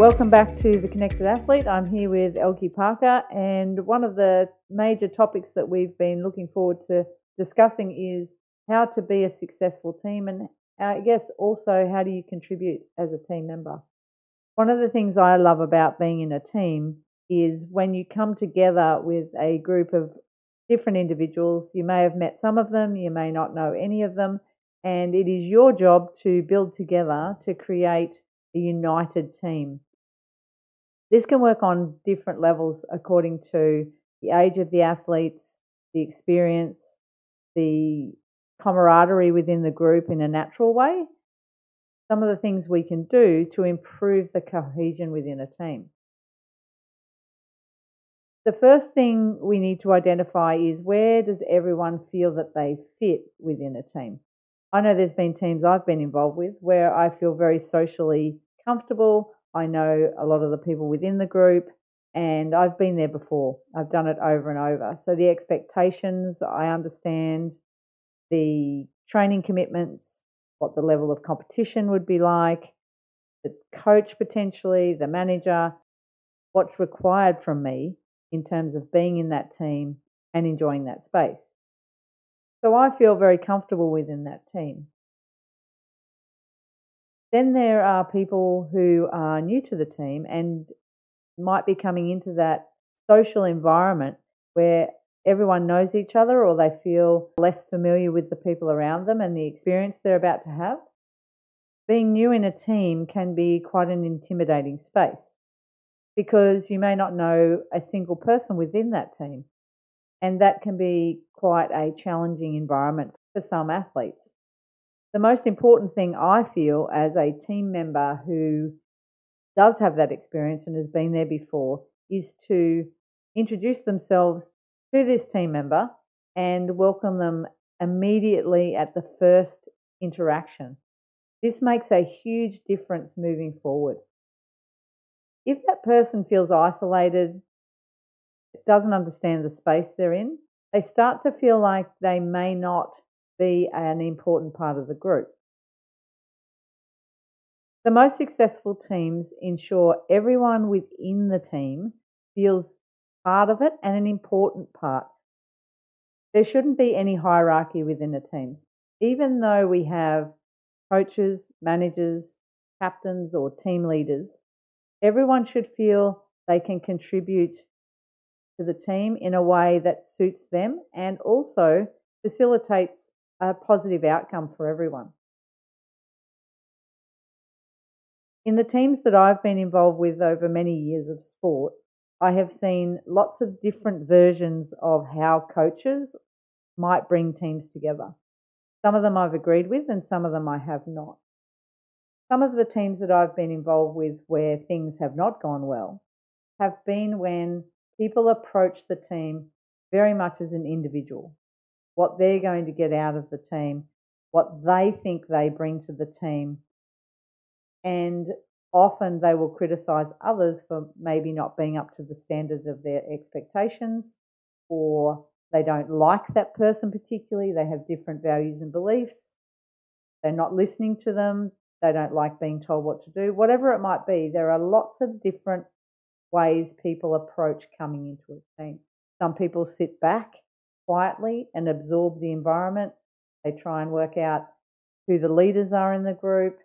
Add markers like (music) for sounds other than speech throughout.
Welcome back to The Connected Athlete. I'm here with Elke Parker, and one of the major topics that we've been looking forward to discussing is how to be a successful team, and I guess also how do you contribute as a team member. One of the things I love about being in a team is when you come together with a group of different individuals. You may have met some of them, you may not know any of them, and it is your job to build together to create a united team. This can work on different levels according to the age of the athletes, the experience, the camaraderie within the group in a natural way. Some of the things we can do to improve the cohesion within a team. The first thing we need to identify is where does everyone feel that they fit within a team? I know there's been teams I've been involved with where I feel very socially comfortable. I know a lot of the people within the group, and I've been there before. I've done it over and over. So the expectations, I understand the training commitments, what the level of competition would be like, the coach potentially, the manager, what's required from me in terms of being in that team and enjoying that space. So I feel very comfortable within that team. Then there are people who are new to the team and might be coming into that social environment where everyone knows each other or they feel less familiar with the people around them and the experience they're about to have. Being new in a team can be quite an intimidating space because you may not know a single person within that team. And that can be quite a challenging environment for some athletes. The most important thing I feel as a team member who does have that experience and has been there before is to introduce themselves to this team member and welcome them immediately at the first interaction. This makes a huge difference moving forward. If that person feels isolated, doesn't understand the space they're in, they start to feel like they may not be an important part of the group. The most successful teams ensure everyone within the team feels part of it and an important part. There shouldn't be any hierarchy within a team. Even though we have coaches, managers, captains, or team leaders, everyone should feel they can contribute to the team in a way that suits them and also facilitates a positive outcome for everyone. In the teams that I've been involved with over many years of sport, I have seen lots of different versions of how coaches might bring teams together. Some of them I've agreed with, and some of them I have not. Some of the teams that I've been involved with where things have not gone well have been when people approach the team very much as an individual what they're going to get out of the team, what they think they bring to the team. And often they will criticize others for maybe not being up to the standards of their expectations, or they don't like that person particularly. They have different values and beliefs. They're not listening to them. They don't like being told what to do. Whatever it might be, there are lots of different ways people approach coming into a team. Some people sit back quietly and absorb the environment. They try and work out who the leaders are in the group,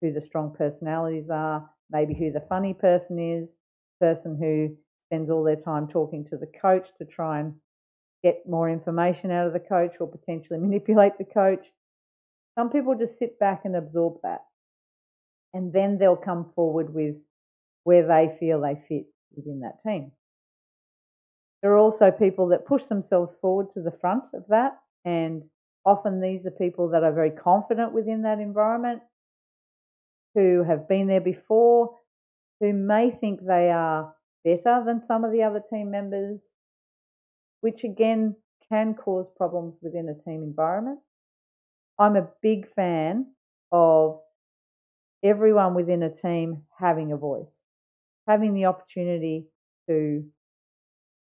who the strong personalities are, maybe who the funny person is, person who spends all their time talking to the coach to try and get more information out of the coach or potentially (laughs) manipulate the coach. Some people just sit back and absorb that. And then they'll come forward with where they feel they fit within that team. There are also people that push themselves forward to the front of that, and often these are people that are very confident within that environment, who have been there before, who may think they are better than some of the other team members, which again can cause problems within a team environment. I'm a big fan of everyone within a team having a voice, having the opportunity to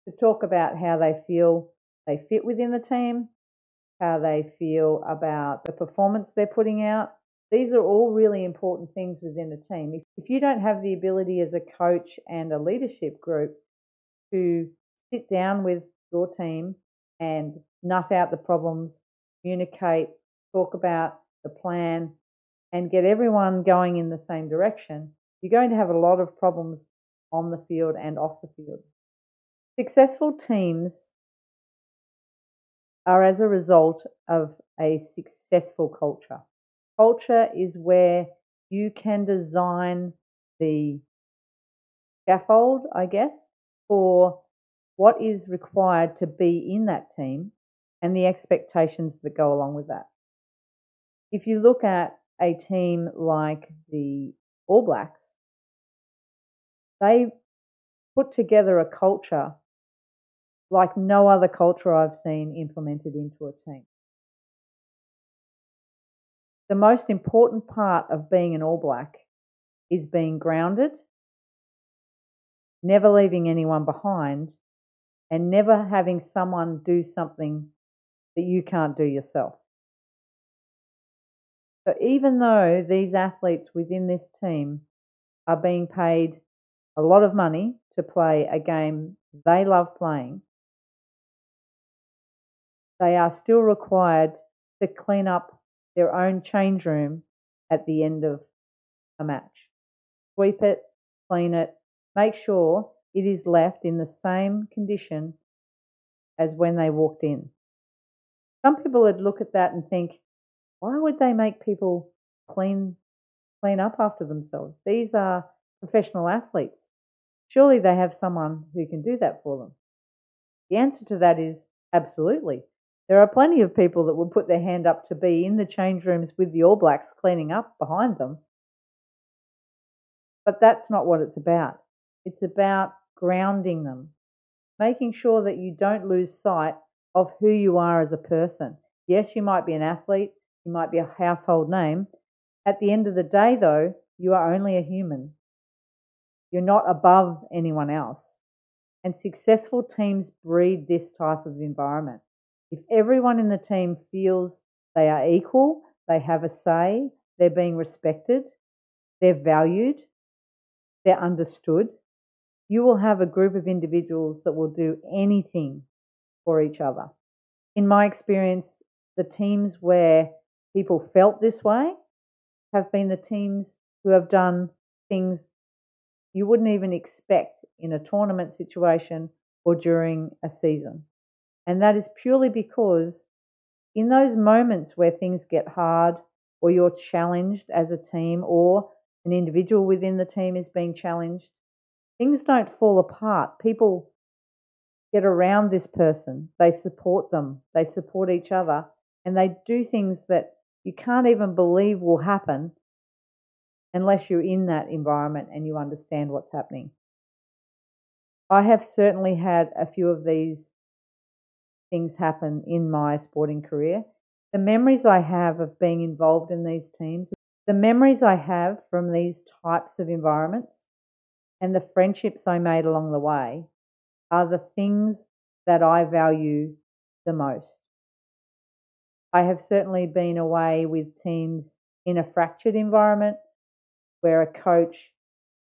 to talk about how they feel they fit within the team, how they feel about the performance they're putting out, These are all really important things within a team. If, if you don't have the ability as a coach and a leadership group to sit down with your team and nut out the problems, communicate, talk about the plan, and get everyone going in the same direction, you're going to have a lot of problems on the field and off the field. Successful teams are as a result of a successful culture. Culture is where you can design the scaffold, I guess, for what is required to be in that team and the expectations that go along with that. If you look at a team like the All Blacks, they put together a culture like no other culture I've seen implemented into a team. The most important part of being an All Black is being grounded, never leaving anyone behind, and never having someone do something that you can't do yourself. So, even though these athletes within this team are being paid a lot of money to play a game they love playing, they are still required to clean up their own change room at the end of a match. Sweep it, clean it, make sure it is left in the same condition as when they walked in. Some people would look at that and think, why would they make people clean clean up after themselves? These are professional athletes. Surely they have someone who can do that for them. The answer to that is absolutely. There are plenty of people that would put their hand up to be in the change rooms with the All Blacks cleaning up behind them. But that's not what it's about. It's about grounding them, making sure that you don't lose sight of who you are as a person. Yes, you might be an athlete, you might be a household name. At the end of the day, though, you are only a human. You're not above anyone else. And successful teams breed this type of environment. If everyone in the team feels they are equal, they have a say, they're being respected, they're valued, they're understood, you will have a group of individuals that will do anything for each other. In my experience, the teams where people felt this way have been the teams who have done things you wouldn't even expect in a tournament situation or during a season. And that is purely because in those moments where things get hard or you're challenged as a team or an individual within the team is being challenged, things don't fall apart. People get around this person, they support them, they support each other, and they do things that you can't even believe will happen unless you're in that environment and you understand what's happening. I have certainly had a few of these things happen in my sporting career. The memories I have of being involved in these teams, the memories I have from these types of environments, and the friendships I made along the way are the things that I value the most. I have certainly been away with teams in a fractured environment where a coach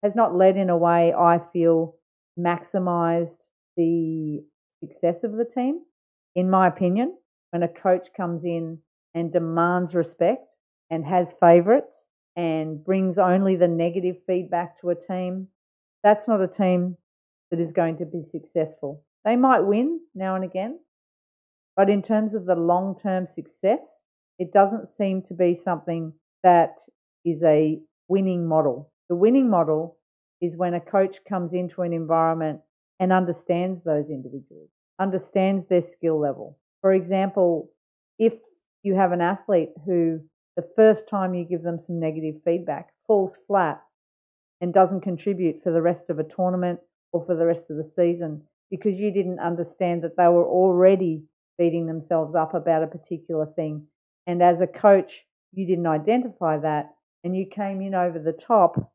has not led in a way I feel maximized the success of the team in my opinion, when a coach comes in and demands respect and has favourites and brings only the negative feedback to a team, that's not a team that is going to be successful. They might win now and again, but in terms of the long term success, it doesn't seem to be something that is a winning model. The winning model is when a coach comes into an environment and understands those individuals understands their skill level. For example, if you have an athlete who the first time you give them some negative feedback falls flat and doesn't contribute for the rest of a tournament or for the rest of the season because you didn't understand that they were already beating themselves up about a particular thing. And as a coach, you didn't identify that and you came in over the top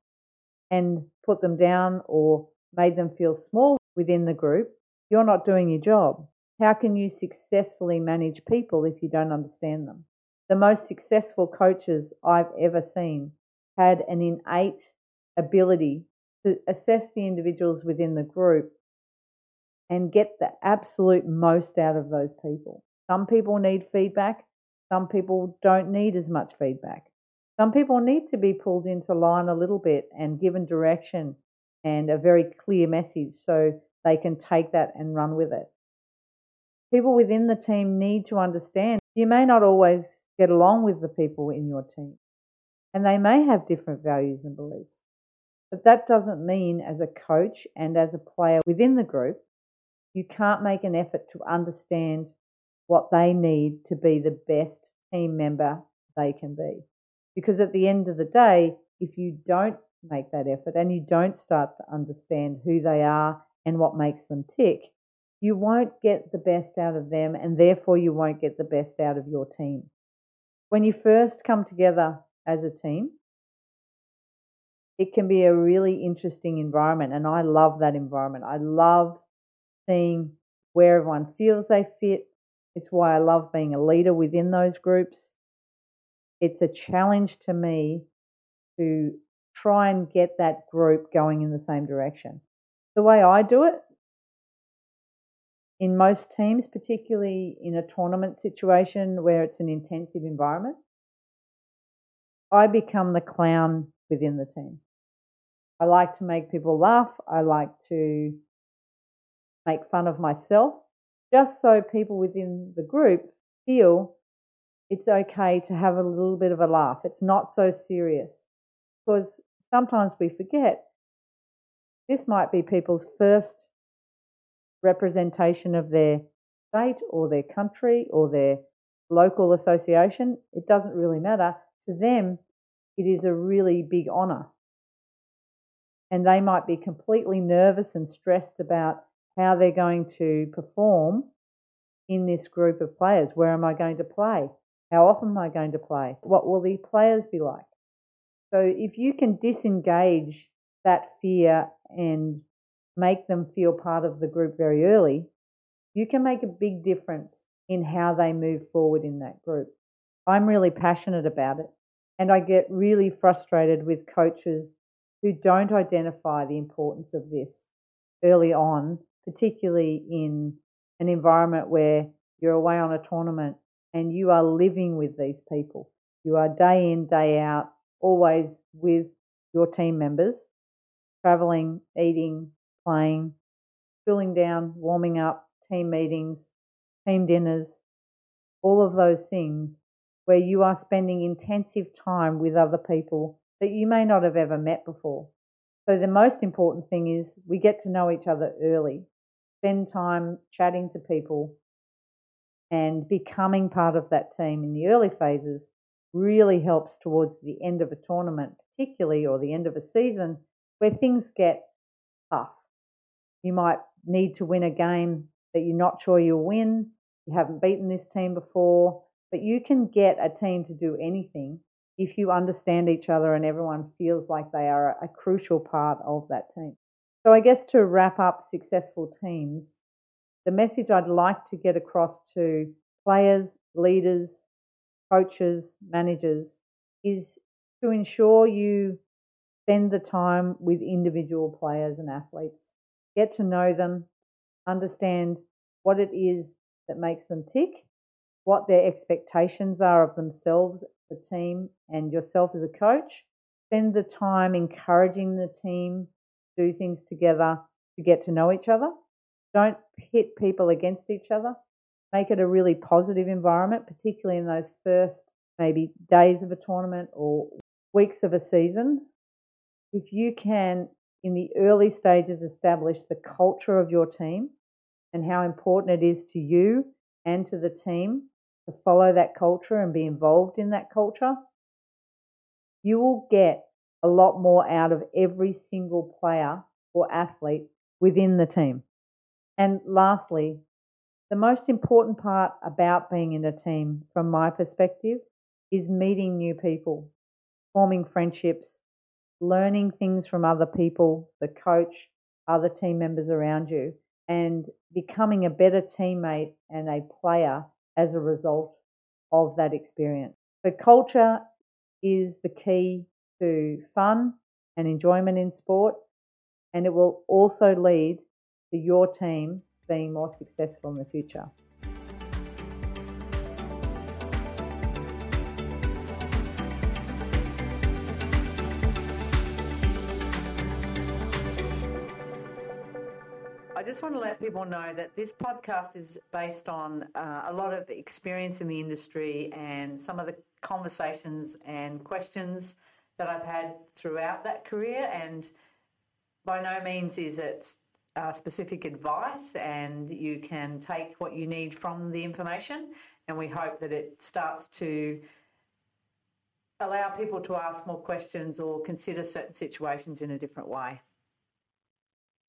and put them down or made them feel small within the group, you're not doing your job. How can you successfully manage people if you don't understand them? The most successful coaches I've ever seen had an innate ability to assess the individuals within the group and get the absolute most out of those people. Some people need feedback, some people don't need as much feedback. Some people need to be pulled into line a little bit and given direction and a very clear message so they can take that and run with it. People within the team need to understand you may not always get along with the people in your team, and they may have different values and beliefs. But that doesn't mean, as a coach and as a player within the group, you can't make an effort to understand what they need to be the best team member they can be. Because at the end of the day, if you don't make that effort and you don't start to understand who they are and what makes them tick, you won't get the best out of them and therefore you won't get the best out of your team. When you first come together as a team, it can be a really interesting environment and I love that environment. I love seeing where everyone feels they fit. It's why I love being a leader within those groups. It's a challenge to me to try and get that group going in the same direction. The way I do it, in most teams, particularly in a tournament situation where it's an intensive environment, I become the clown within the team. I like to make people laugh. I like to make fun of myself, just so people within the group feel it's okay to have a little bit of a laugh. It's not so serious because sometimes we forget this might be people's first representation of their state or their country or their local association. It doesn't really matter. To them, it is a really big honour. And they might be completely nervous and stressed about how they're going to perform in this group of players. Where am I going to play? How often am I going to play? What will the players be like? So if you can disengage that fear and make them feel part of the group very early, you can make a big difference in how they move forward in that group. I'm really passionate about it, and I get really frustrated with coaches who don't identify the importance of this early on, particularly in an environment where you're away on a tournament and you are living with these people. You are day in, day out, always with your team members, traveling, eating, playing, cooling down, warming up, team meetings, team dinners, all of those things where you are spending intensive time with other people that you may not have ever met before. So, the most important thing is we get to know each other early, spend time chatting to people, and becoming part of that team in the early phases really helps towards the end of a tournament, particularly, or the end of a season where things get tough. You might need to win a game that you're not sure you'll win. You haven't beaten this team before, but you can get a team to do anything if you understand each other and everyone feels like they are a crucial part of that team. So, I guess to wrap up successful teams, the message I'd like to get across to players, leaders, coaches, managers is to ensure you spend the time with individual players and athletes get to know them, understand what it is that makes them tick, what their expectations are of themselves, the team, and yourself as a coach. Spend the time encouraging the team do things together to get to know each other. Don't pit people against each other. Make it a really positive environment, particularly in those first maybe days of a tournament or weeks of a season. If you can in the early stages establish the culture of your team and how important it is to you and to the team to follow that culture and be involved in that culture, you will get a lot more out of every single player or athlete within the team. And lastly, the most important part about being in a team, from my perspective, is meeting new people, forming friendships, learning things from other people, the coach, other team members around you, and becoming a better teammate and a player as a result of that experience. The culture is the key to fun and enjoyment in sport, and it will also lead to your team being more successful in the future. I just want to let people know that this podcast is based on uh, a lot of experience in the industry and some of the conversations and questions that I've had throughout that career. And by no means is it uh, specific advice, and you can take what you need from the information. And we hope that it starts to allow people to ask more questions or consider certain situations in a different way.